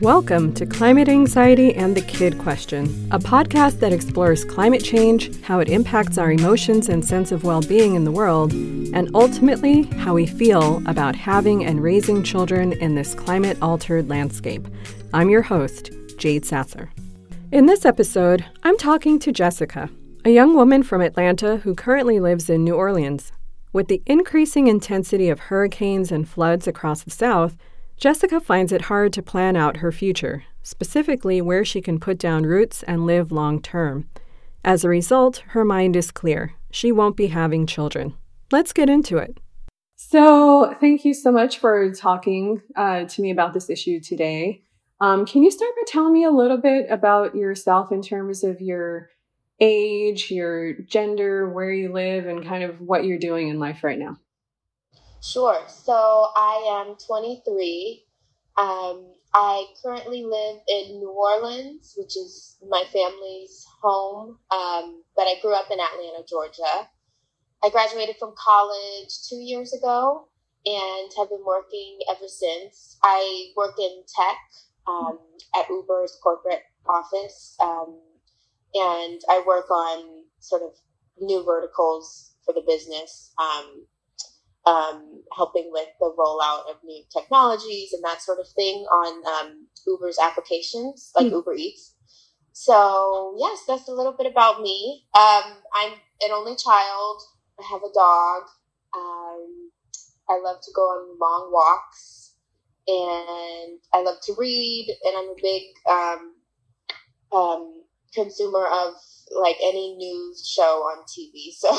Welcome to Climate Anxiety and the Kid Question, a podcast that explores climate change, how it impacts our emotions and sense of well being in the world, and ultimately how we feel about having and raising children in this climate altered landscape. I'm your host, Jade Sasser. In this episode, I'm talking to Jessica, a young woman from Atlanta who currently lives in New Orleans. With the increasing intensity of hurricanes and floods across the South, Jessica finds it hard to plan out her future, specifically where she can put down roots and live long term. As a result, her mind is clear. She won't be having children. Let's get into it. So, thank you so much for talking uh, to me about this issue today. Um, can you start by telling me a little bit about yourself in terms of your age, your gender, where you live, and kind of what you're doing in life right now? Sure. So I am 23. Um, I currently live in New Orleans, which is my family's home, um, but I grew up in Atlanta, Georgia. I graduated from college two years ago and have been working ever since. I work in tech um, at Uber's corporate office, um, and I work on sort of new verticals for the business. Um, helping with the rollout of new technologies and that sort of thing on um, Uber's applications, like mm-hmm. Uber Eats. So, yes, that's a little bit about me. Um, I'm an only child. I have a dog. Um, I love to go on long walks and I love to read. And I'm a big um, um, consumer of like any news show on TV. So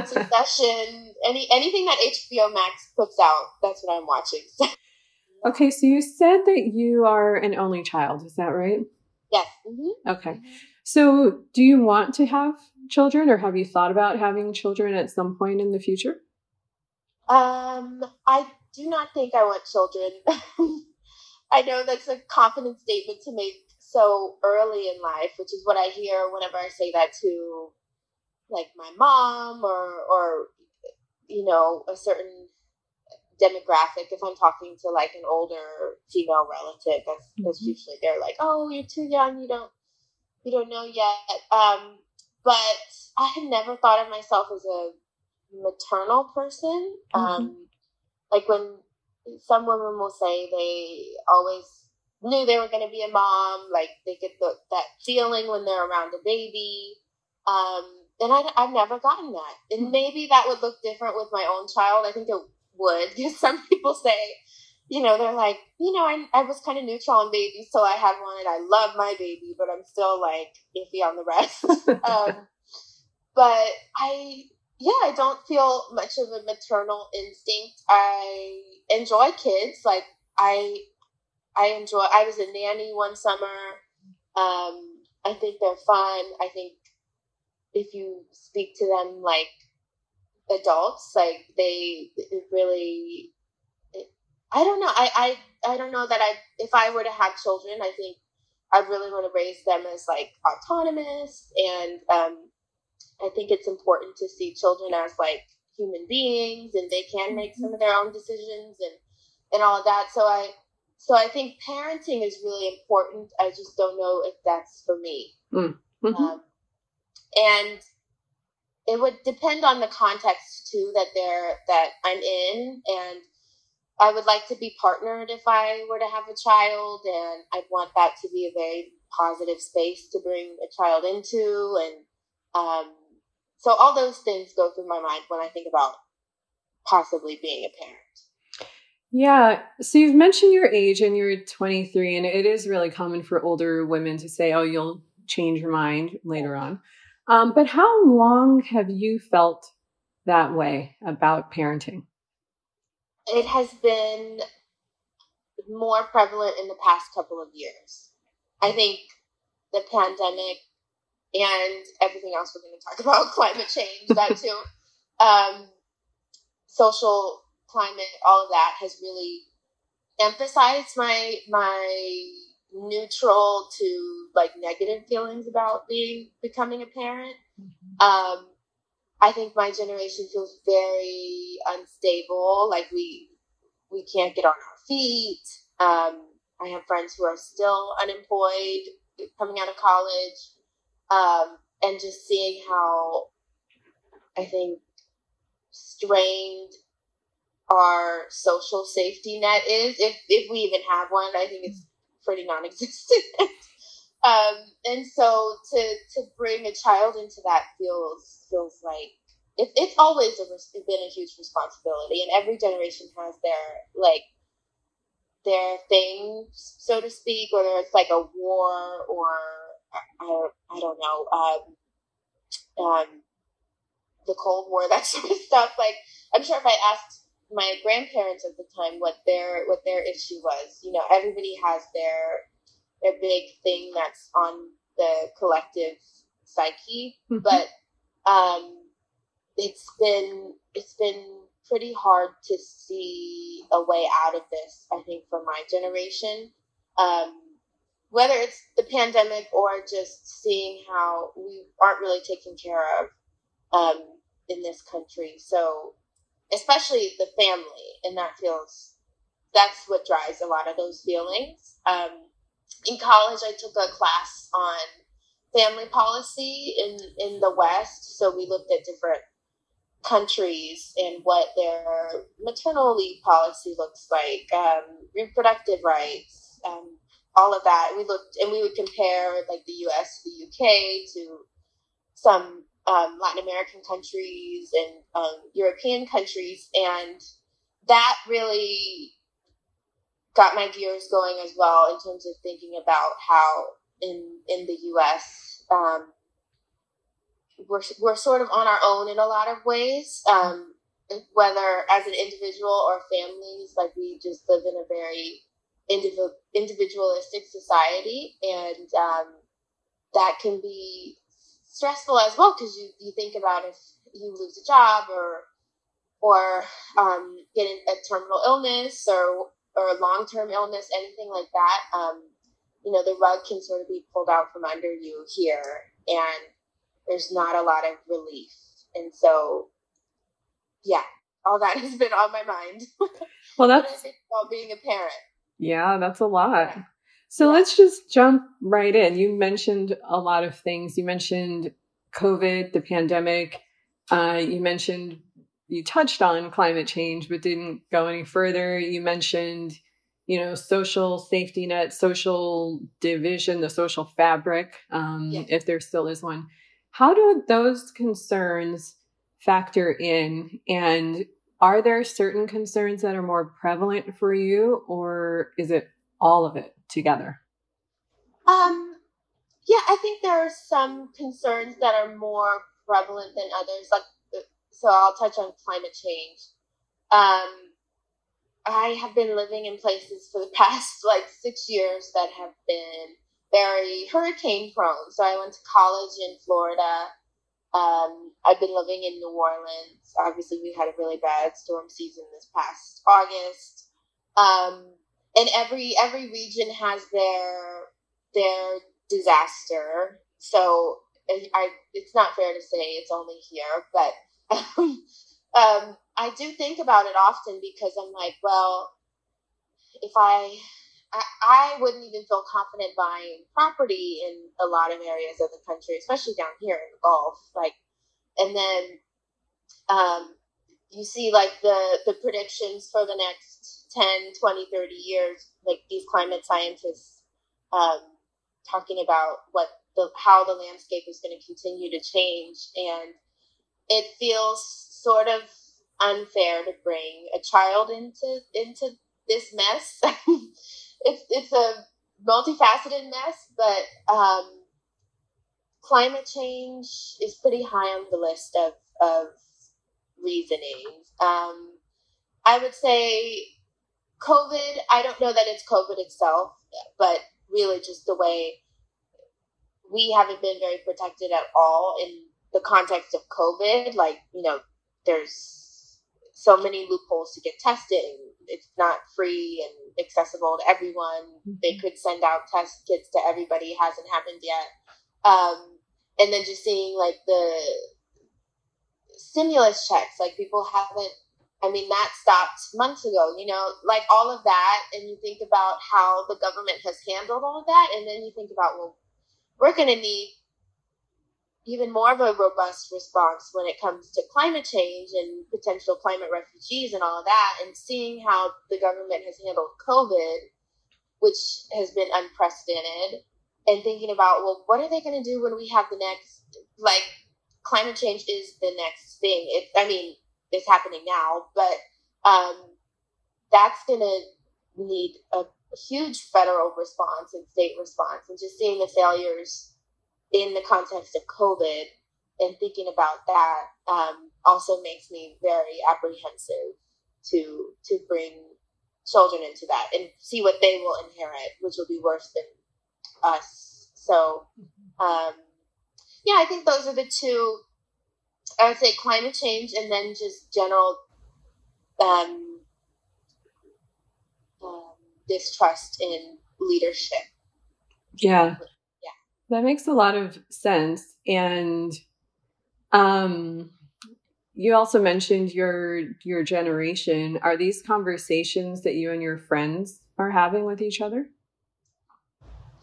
Succession, any anything that HBO Max puts out, that's what I'm watching. okay, so you said that you are an only child. Is that right? Yes. Mm-hmm. Okay. So, do you want to have children, or have you thought about having children at some point in the future? Um, I do not think I want children. I know that's a confident statement to make so early in life, which is what I hear whenever I say that to like my mom or or you know a certain demographic. If I'm talking to like an older female relative, that's mm-hmm. that's usually they're like, "Oh, you're too young. You don't you don't know yet." Um, but I had never thought of myself as a maternal person. Mm-hmm. Um, like when some women will say they always knew they were going to be a mom. Like they get the, that feeling when they're around a baby. Um, and I, I've never gotten that. And maybe that would look different with my own child. I think it would because some people say, you know, they're like, you know, I, I was kind of neutral on babies till I had one and I love my baby, but I'm still like iffy on the rest. um, but I, yeah, I don't feel much of a maternal instinct. I enjoy kids. Like I I enjoy. I was a nanny one summer. Um, I think they're fun. I think if you speak to them like adults, like they really. I don't know. I, I I don't know that I if I were to have children, I think I'd really want to raise them as like autonomous, and um, I think it's important to see children as like human beings, and they can make some of their own decisions and and all of that. So I so I think parenting is really important. I just don't know if that's for me. Mm. hmm Um, and it would depend on the context too that they're that I'm in, and I would like to be partnered if I were to have a child, and I'd want that to be a very positive space to bring a child into, and um, so all those things go through my mind when I think about possibly being a parent. Yeah. So you've mentioned your age and you're 23, and it is really common for older women to say, oh, you'll change your mind later on. Um, but how long have you felt that way about parenting? It has been more prevalent in the past couple of years. I think the pandemic and everything else we're going to talk about, climate change, that too, um, social climate, all of that has really emphasized my my neutral to like negative feelings about being becoming a parent. Mm-hmm. Um, I think my generation feels very unstable. Like we we can't get on our feet. Um, I have friends who are still unemployed, coming out of college, um, and just seeing how I think strained our social safety net is, if if we even have one. I think it's pretty non-existent. um, and so to to bring a child into that feels feels like it, it's always a, been a huge responsibility, and every generation has their like their things, so to speak, whether it's like a war or I, I don't know, um, um, the Cold War, that sort of stuff. Like, I'm sure if I asked my grandparents at the time what their what their issue was, you know, everybody has their their big thing that's on the collective psyche, mm-hmm. but um, it's been it's been pretty hard to see a way out of this. I think for my generation, um, whether it's the pandemic or just seeing how we aren't really taken care of um, in this country. So, especially the family, and that feels that's what drives a lot of those feelings. Um, in college, I took a class on family policy in in the West, so we looked at different countries and what their maternal leave policy looks like, um, reproductive rights, um, all of that. We looked and we would compare like the U.S. to the U.K. to some um, Latin American countries and um, European countries, and that really got my gears going as well in terms of thinking about how in in the U.S. Um, we're we're sort of on our own in a lot of ways. Um, whether as an individual or families, like we just live in a very individual individualistic society, and um, that can be stressful as well because you, you think about if you lose a job or or um, get a terminal illness or or long term illness, anything like that. Um, you know, the rug can sort of be pulled out from under you here, and there's not a lot of relief. And so, yeah, all that has been on my mind. Well, that's about being a parent. Yeah, that's a lot. So let's just jump right in. You mentioned a lot of things. You mentioned COVID, the pandemic. Uh, you mentioned you touched on climate change, but didn't go any further. You mentioned, you know, social safety net, social division, the social fabric, um, yeah. if there still is one. How do those concerns factor in? And are there certain concerns that are more prevalent for you, or is it all of it together? Um, yeah, I think there are some concerns that are more prevalent than others. Like, so I'll touch on climate change. Um, I have been living in places for the past like six years that have been very hurricane prone. So I went to college in Florida. Um, I've been living in New Orleans. Obviously, we had a really bad storm season this past August. Um, and every every region has their their disaster. So I, it's not fair to say it's only here, but um, I do think about it often because I'm like, well, if I I, I wouldn't even feel confident buying property in a lot of areas of the country, especially down here in the Gulf. Like, and then um, you see like the, the predictions for the next 10, 20, 30 years, like these climate scientists um, talking about what the, how the landscape is going to continue to change. And it feels sort of unfair to bring a child into, into this mess. it's it's a multifaceted mess, but um, climate change is pretty high on the list of of reasoning. Um, I would say COVID. I don't know that it's COVID itself, but really just the way we haven't been very protected at all in the context of COVID. Like you know, there's so many loopholes to get tested. It's not free and accessible to everyone. Mm-hmm. They could send out test kits to everybody. It hasn't happened yet. Um, and then just seeing like the stimulus checks, like people haven't I mean, that stopped months ago, you know, like all of that. And you think about how the government has handled all of that. And then you think about, well, we're going to need even more of a robust response when it comes to climate change and potential climate refugees and all of that. And seeing how the government has handled COVID, which has been unprecedented, and thinking about, well, what are they going to do when we have the next, like, climate change is the next thing. It, I mean, it's happening now, but um, that's going to need a huge federal response and state response. And just seeing the failures in the context of COVID and thinking about that um, also makes me very apprehensive to to bring children into that and see what they will inherit, which will be worse than us. So, um, yeah, I think those are the two. I would say climate change, and then just general um, um, distrust in leadership. Yeah, Yeah. that makes a lot of sense. And um, you also mentioned your your generation. Are these conversations that you and your friends are having with each other?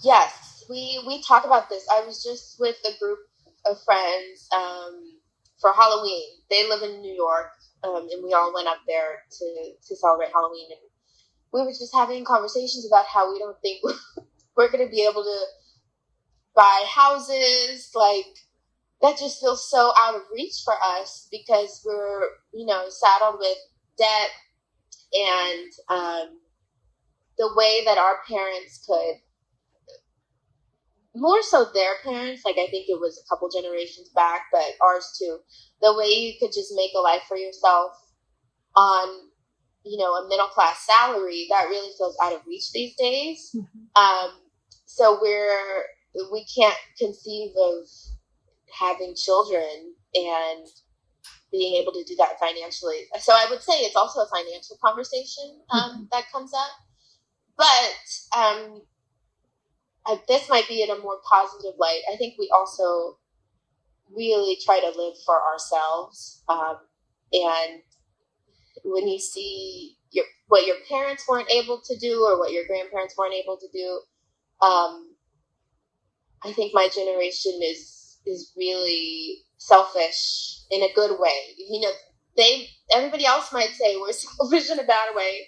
Yes, we we talk about this. I was just with a group of friends um, for Halloween. They live in New York, um, and we all went up there to to celebrate Halloween. And we were just having conversations about how we don't think we're going to be able to buy houses, like that just feels so out of reach for us because we're, you know, saddled with debt and um, the way that our parents could more so their parents like i think it was a couple generations back but ours too the way you could just make a life for yourself on you know a middle class salary that really feels out of reach these days mm-hmm. um, so we're we can't conceive of having children and being able to do that financially. So I would say it's also a financial conversation um, mm-hmm. that comes up. But um, This might be in a more positive light. I think we also really try to live for ourselves. Um, and when you see your, what your parents weren't able to do or what your grandparents weren't able to do, um, I think my generation is is really selfish in a good way. You know, they everybody else might say we're selfish in a bad way,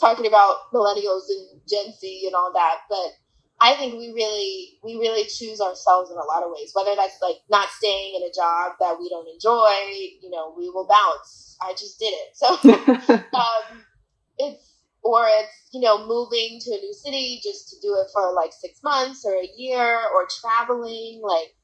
talking about millennials and Gen Z and all that, but I think we really we really choose ourselves in a lot of ways. Whether that's like not staying in a job that we don't enjoy, you know, we will bounce. I just did it. So um, it's or it's you know moving to a new city just to do it for like six months or a year or traveling like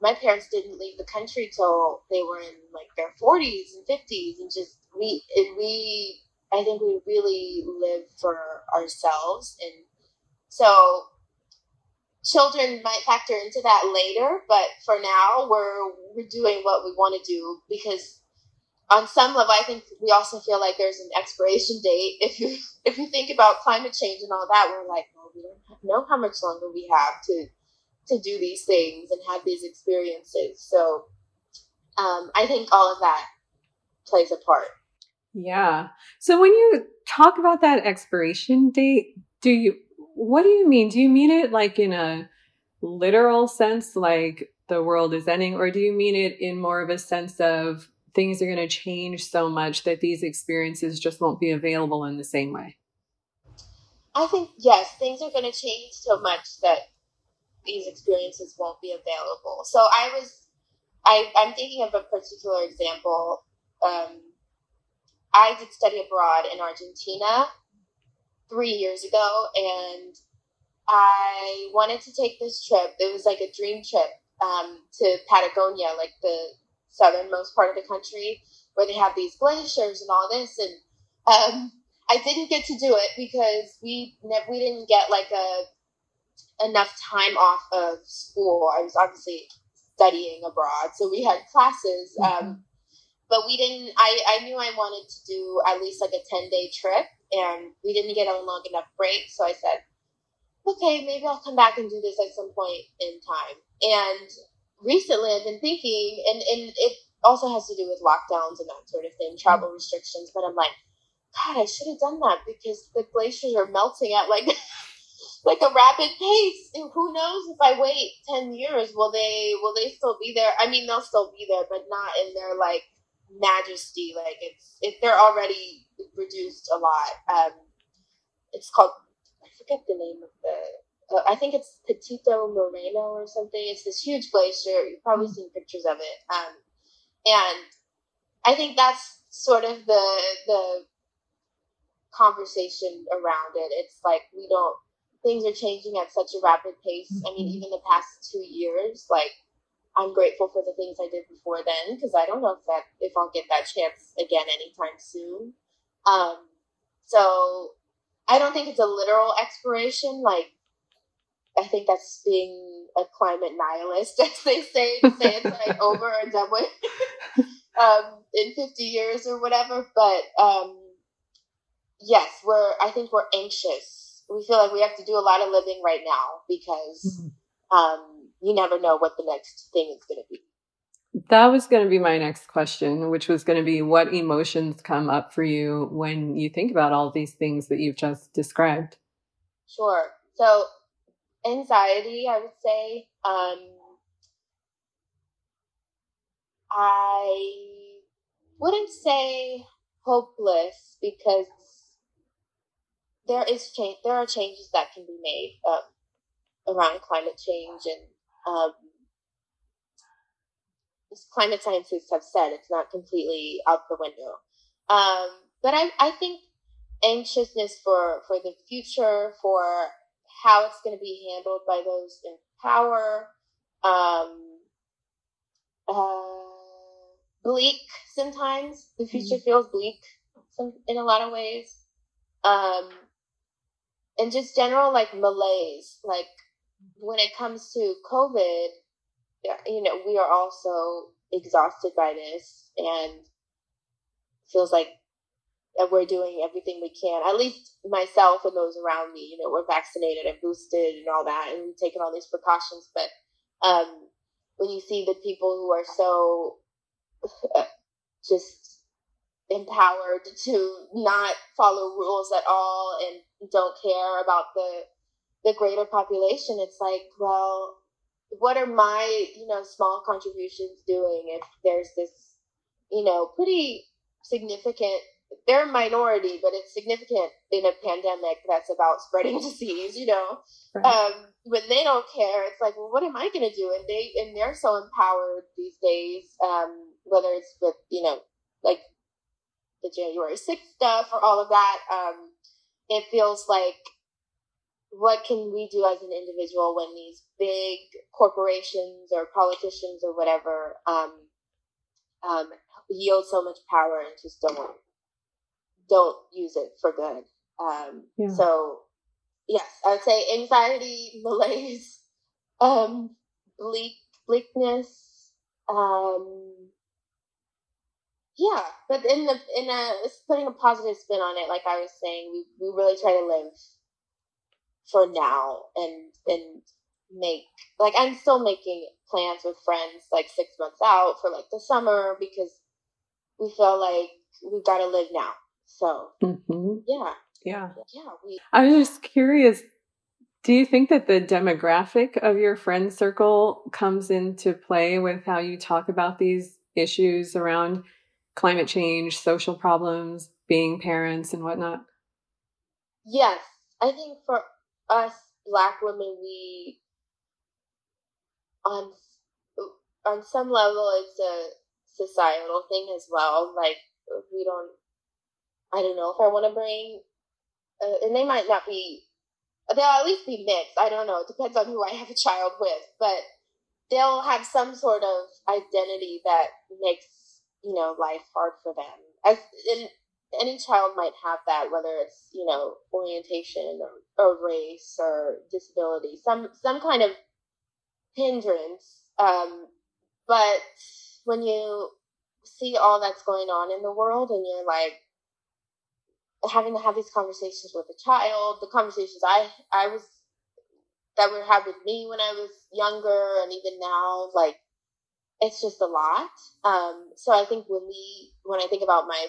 my parents didn't leave the country till they were in like their 40s and 50s and just we and we i think we really live for ourselves and so children might factor into that later but for now we're we're doing what we want to do because on some level, I think we also feel like there's an expiration date. If you if you think about climate change and all that, we're like, well, we don't know how much longer we have to to do these things and have these experiences. So um, I think all of that plays a part. Yeah. So when you talk about that expiration date, do you what do you mean? Do you mean it like in a literal sense, like the world is ending, or do you mean it in more of a sense of things are going to change so much that these experiences just won't be available in the same way? I think, yes, things are going to change so much that these experiences won't be available. So I was, I, I'm thinking of a particular example. Um, I did study abroad in Argentina three years ago, and I wanted to take this trip. It was like a dream trip um, to Patagonia, like the southernmost part of the country where they have these glaciers and all this. And um, I didn't get to do it because we we didn't get like a enough time off of school. I was obviously studying abroad, so we had classes. Mm-hmm. Um, but we didn't. I I knew I wanted to do at least like a ten day trip, and we didn't get a long enough break. So I said, okay, maybe I'll come back and do this at some point in time. And recently I've been thinking, and, and it also has to do with lockdowns and that sort of thing, travel mm-hmm. restrictions. But I'm like, God, I should have done that because the glaciers are melting at like like a rapid pace. And who knows if I wait ten years, will they will they still be there? I mean, they'll still be there, but not in their like majesty. Like it's if they're already reduced a lot. Um, it's called I forget the name of the. Uh, I think it's Perito Moreno or something. It's this huge glacier. You've probably mm. seen pictures of it. Um, and I think that's sort of the the conversation around it. It's like we don't things are changing at such a rapid pace. Mm-hmm. I mean, mm-hmm. even the past two years, like I'm grateful for the things I did before then because I don't know if that if I'll get that chance again anytime soon. Um, so I don't think it's a literal expiration. Like I think that's being a climate nihilist, as they say, to say it's like over and done with um, in 50 years or whatever. But um, yes, we're. I think we're anxious. We feel like we have to do a lot of living right now because mm-hmm. um, you never know what the next thing is going to be. That was going to be my next question, which was going to be what emotions come up for you when you think about all these things that you've just described? Sure. So, anxiety, I would say. Um, I wouldn't say hopeless because there is change. There are changes that can be made um, around climate change and um, climate scientists have said it's not completely out the window. Um, but I, I think anxiousness for, for the future, for how it's going to be handled by those in power, um, uh, bleak sometimes. The future mm-hmm. feels bleak some, in a lot of ways. Um, and just general like malaise, like when it comes to COVID, you know, we are also exhausted by this and feels like we're doing everything we can. At least myself and those around me, you know, we're vaccinated and boosted and all that, and we've taken all these precautions. But um, when you see the people who are so just empowered to not follow rules at all and don't care about the the greater population, it's like, well, what are my you know small contributions doing if there's this you know pretty significant they're a minority but it's significant in a pandemic that's about spreading disease you know right. um, when they don't care it's like well what am i going to do and they and they're so empowered these days um, whether it's with you know like the january 6th stuff or all of that um, it feels like what can we do as an individual when these big corporations or politicians or whatever um, um, yield so much power and just don't don't use it for good. Um, yeah. So yes, I would say anxiety, malaise, um, bleak bleakness. Um, yeah, but in the in a putting a positive spin on it, like I was saying, we we really try to live for now and and make like I'm still making plans with friends like six months out for like the summer because we feel like we've got to live now. So mm-hmm. yeah, yeah, yeah. We, I was just curious. Do you think that the demographic of your friend circle comes into play with how you talk about these issues around climate change, social problems, being parents, and whatnot? Yes, I think for us black women, we on on some level it's a societal thing as well. Like we don't, I don't know if I want to bring, uh, and they might not be. They'll at least be mixed. I don't know. It depends on who I have a child with, but they'll have some sort of identity that makes you know life hard for them. As in any child might have that, whether it's you know orientation or, or race or disability, some some kind of hindrance. Um, but when you see all that's going on in the world, and you're like having to have these conversations with a child, the conversations I I was that were having me when I was younger, and even now, like it's just a lot. Um, so I think when we, when I think about my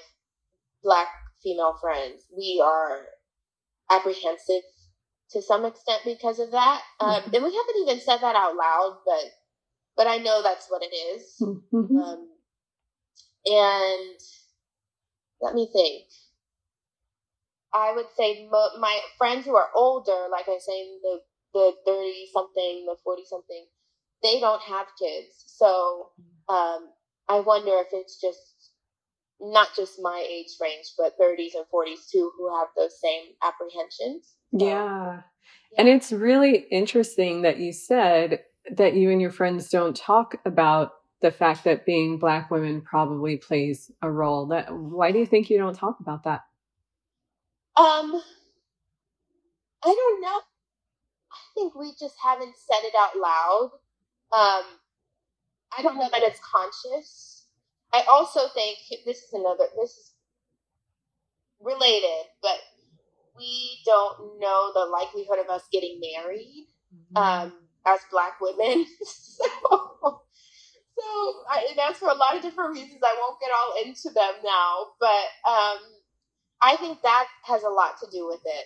black female friends, we are apprehensive to some extent because of that. Um, mm-hmm. and we haven't even said that out loud, but but I know that's what it is. Mm-hmm. Um, and let me think. I would say mo- my friends who are older, like I say, the the thirty something, the forty something, they don't have kids. So um, I wonder if it's just not just my age range, but 30s and 40s too, who have those same apprehensions. Yeah. yeah. And it's really interesting that you said that you and your friends don't talk about the fact that being black women probably plays a role. That why do you think you don't talk about that? Um I don't know. I think we just haven't said it out loud. Um I don't know that it's conscious. I also think this is another this is related, but we don't know the likelihood of us getting married mm-hmm. um, as black women. so, so I, and that's for a lot of different reasons. I won't get all into them now, but um, I think that has a lot to do with it.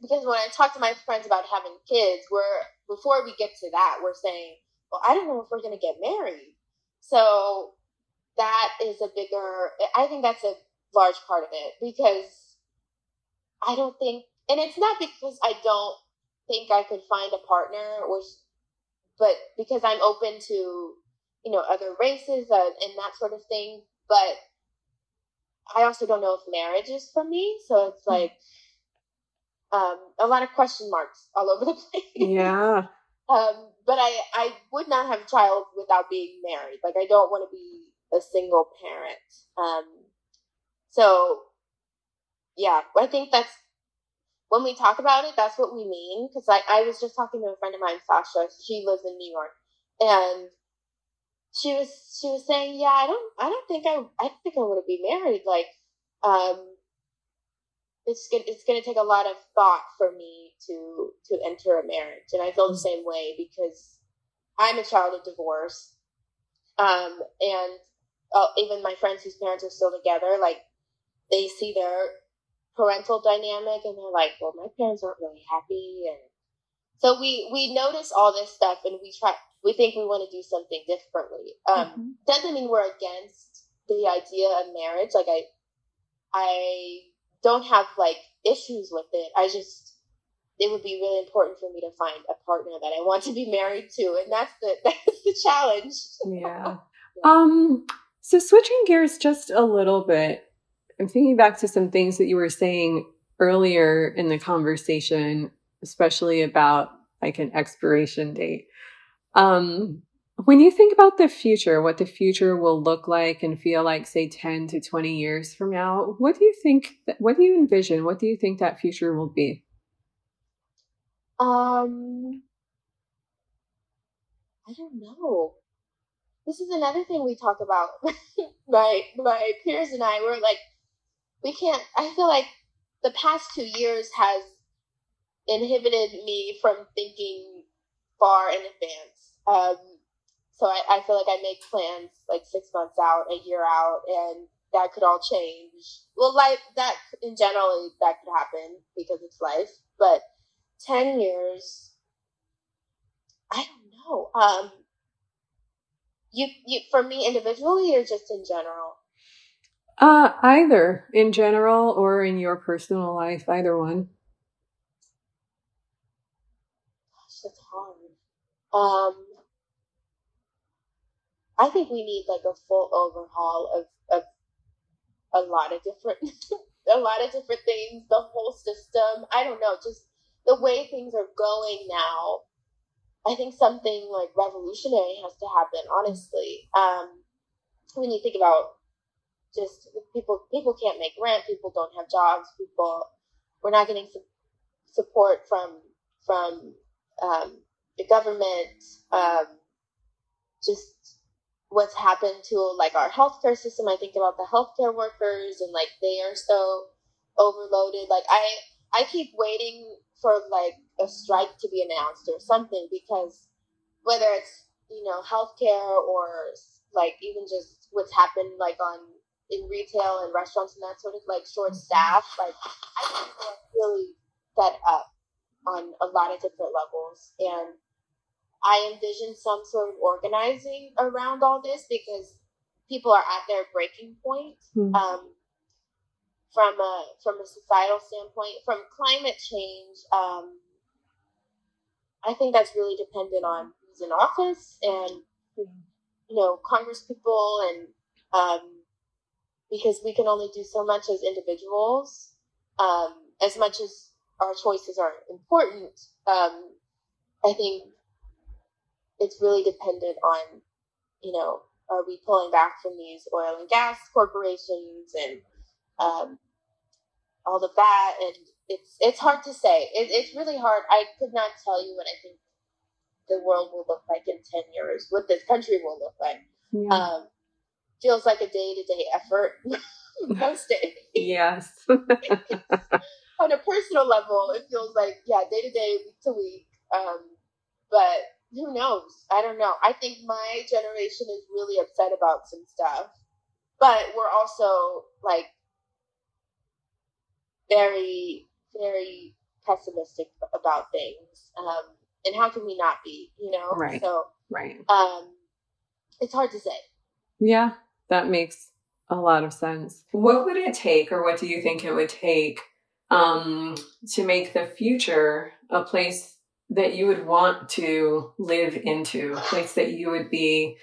Because when I talk to my friends about having kids, we're before we get to that, we're saying, "Well, I don't know if we're going to get married." So that is a bigger. I think that's a large part of it because I don't think, and it's not because I don't think I could find a partner, or, but because I'm open to, you know, other races uh, and that sort of thing. But I also don't know if marriage is for me, so it's hmm. like um, a lot of question marks all over the place. Yeah. um, but I, I would not have a child without being married. Like I don't want to be a single parent. Um, so yeah, I think that's when we talk about it, that's what we mean. Because I, I was just talking to a friend of mine, Sasha. She lives in New York, and she was she was saying, yeah, I don't I don't think I I think I want to be married. Like, um, it's gonna it's gonna take a lot of thought for me to to enter a marriage, and I feel the same way because I'm a child of divorce, um, and uh, even my friends whose parents are still together, like they see their parental dynamic and they're like, well, my parents aren't really happy. And so we, we notice all this stuff and we try, we think we want to do something differently. Um, mm-hmm. doesn't mean we're against the idea of marriage. Like I, I don't have like issues with it. I just, it would be really important for me to find a partner that I want to be married to. And that's the, that's the challenge. Yeah. Um, so switching gears just a little bit, I'm thinking back to some things that you were saying earlier in the conversation, especially about like an expiration date. Um, when you think about the future, what the future will look like and feel like, say, 10 to 20 years from now, what do you think, what do you envision? What do you think that future will be? Um, I don't know. This is another thing we talk about. my my peers and I were like, we can't i feel like the past two years has inhibited me from thinking far in advance. Um, so I, I feel like i make plans like six months out a year out and that could all change. Well life that in general that could happen because it's life but 10 years i don't know. Um you you for me individually or just in general uh, either in general or in your personal life, either one. Gosh, that's hard. Um, I think we need like a full overhaul of, of a lot of different, a lot of different things. The whole system. I don't know, just the way things are going now. I think something like revolutionary has to happen. Honestly, um, when you think about just people people can't make rent, people don't have jobs, people we're not getting su- support from from um, the government. Um, just what's happened to like our healthcare system. I think about the healthcare workers and like they are so overloaded. Like I I keep waiting for like a strike to be announced or something because whether it's you know healthcare or like even just what's happened like on in retail and restaurants and that sort of like short mm-hmm. staff like i think we're really set up on a lot of different levels and i envision some sort of organizing around all this because people are at their breaking point mm-hmm. um, from a from a societal standpoint from climate change um, i think that's really dependent on who's in office and you know congress people and um, because we can only do so much as individuals um, as much as our choices are important um, i think it's really dependent on you know are we pulling back from these oil and gas corporations and um, all of that and it's it's hard to say it, it's really hard i could not tell you what i think the world will look like in 10 years, what this country will look like. Yeah. Um, feels like a day to day effort most days. Yes. On a personal level, it feels like, yeah, day to day, week to week. Um, but who knows? I don't know. I think my generation is really upset about some stuff, but we're also like very, very pessimistic about things. Um, and how can we not be you know? Right. So right. um it's hard to say. Yeah that makes a lot of sense. What would it take or what do you think it would take um to make the future a place that you would want to live into a place that you would be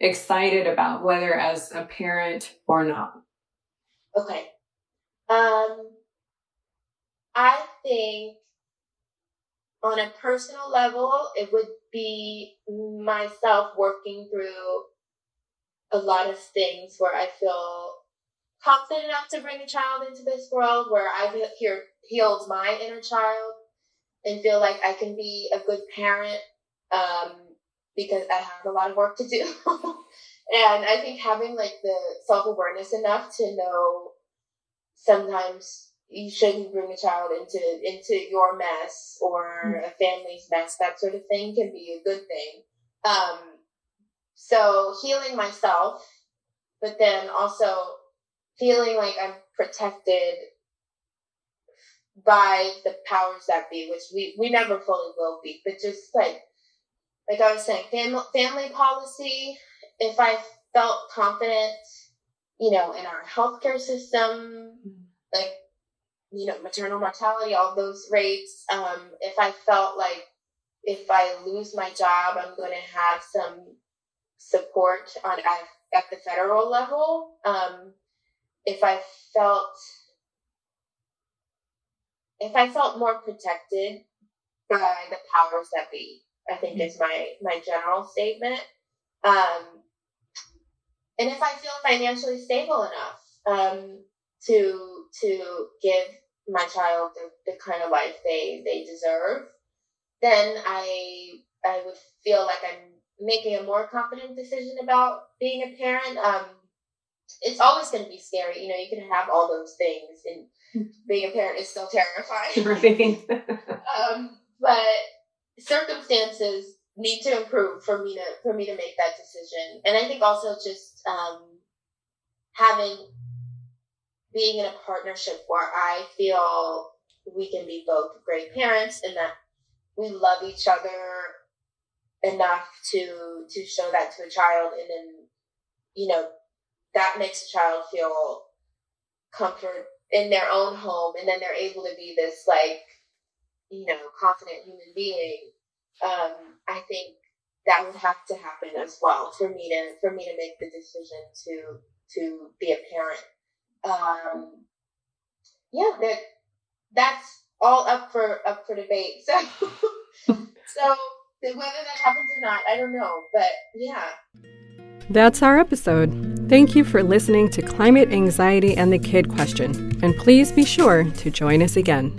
excited about whether as a parent or not? Okay. Um i think on a personal level, it would be myself working through a lot of things where I feel confident enough to bring a child into this world, where I've healed my inner child and feel like I can be a good parent um, because I have a lot of work to do. and I think having like the self awareness enough to know sometimes you shouldn't bring a child into into your mess or a family's mess. That sort of thing can be a good thing. Um, so healing myself, but then also feeling like I'm protected by the powers that be, which we, we never fully will be, but just like, like I was saying, family, family policy, if I felt confident, you know, in our healthcare system, mm-hmm. like you know, maternal mortality, all those rates. Um, if I felt like if I lose my job, I'm going to have some support on at, the federal level. Um, if I felt if I felt more protected by the powers that be, I think is my my general statement. Um, and if I feel financially stable enough um, to to give my child the, the kind of life they they deserve, then I I would feel like I'm making a more confident decision about being a parent. Um, it's always going to be scary. You know, you can have all those things, and being a parent is still terrifying. um, but circumstances need to improve for me to for me to make that decision. And I think also just um, having being in a partnership where I feel we can be both great parents and that we love each other enough to to show that to a child and then you know that makes a child feel comfort in their own home and then they're able to be this like you know confident human being um, i think that would have to happen as well for me to for me to make the decision to to be a parent um, yeah, that that's all up for up for debate. So, so whether that happens or not, I don't know, but yeah. That's our episode. Thank you for listening to Climate Anxiety and the Kid Question, and please be sure to join us again.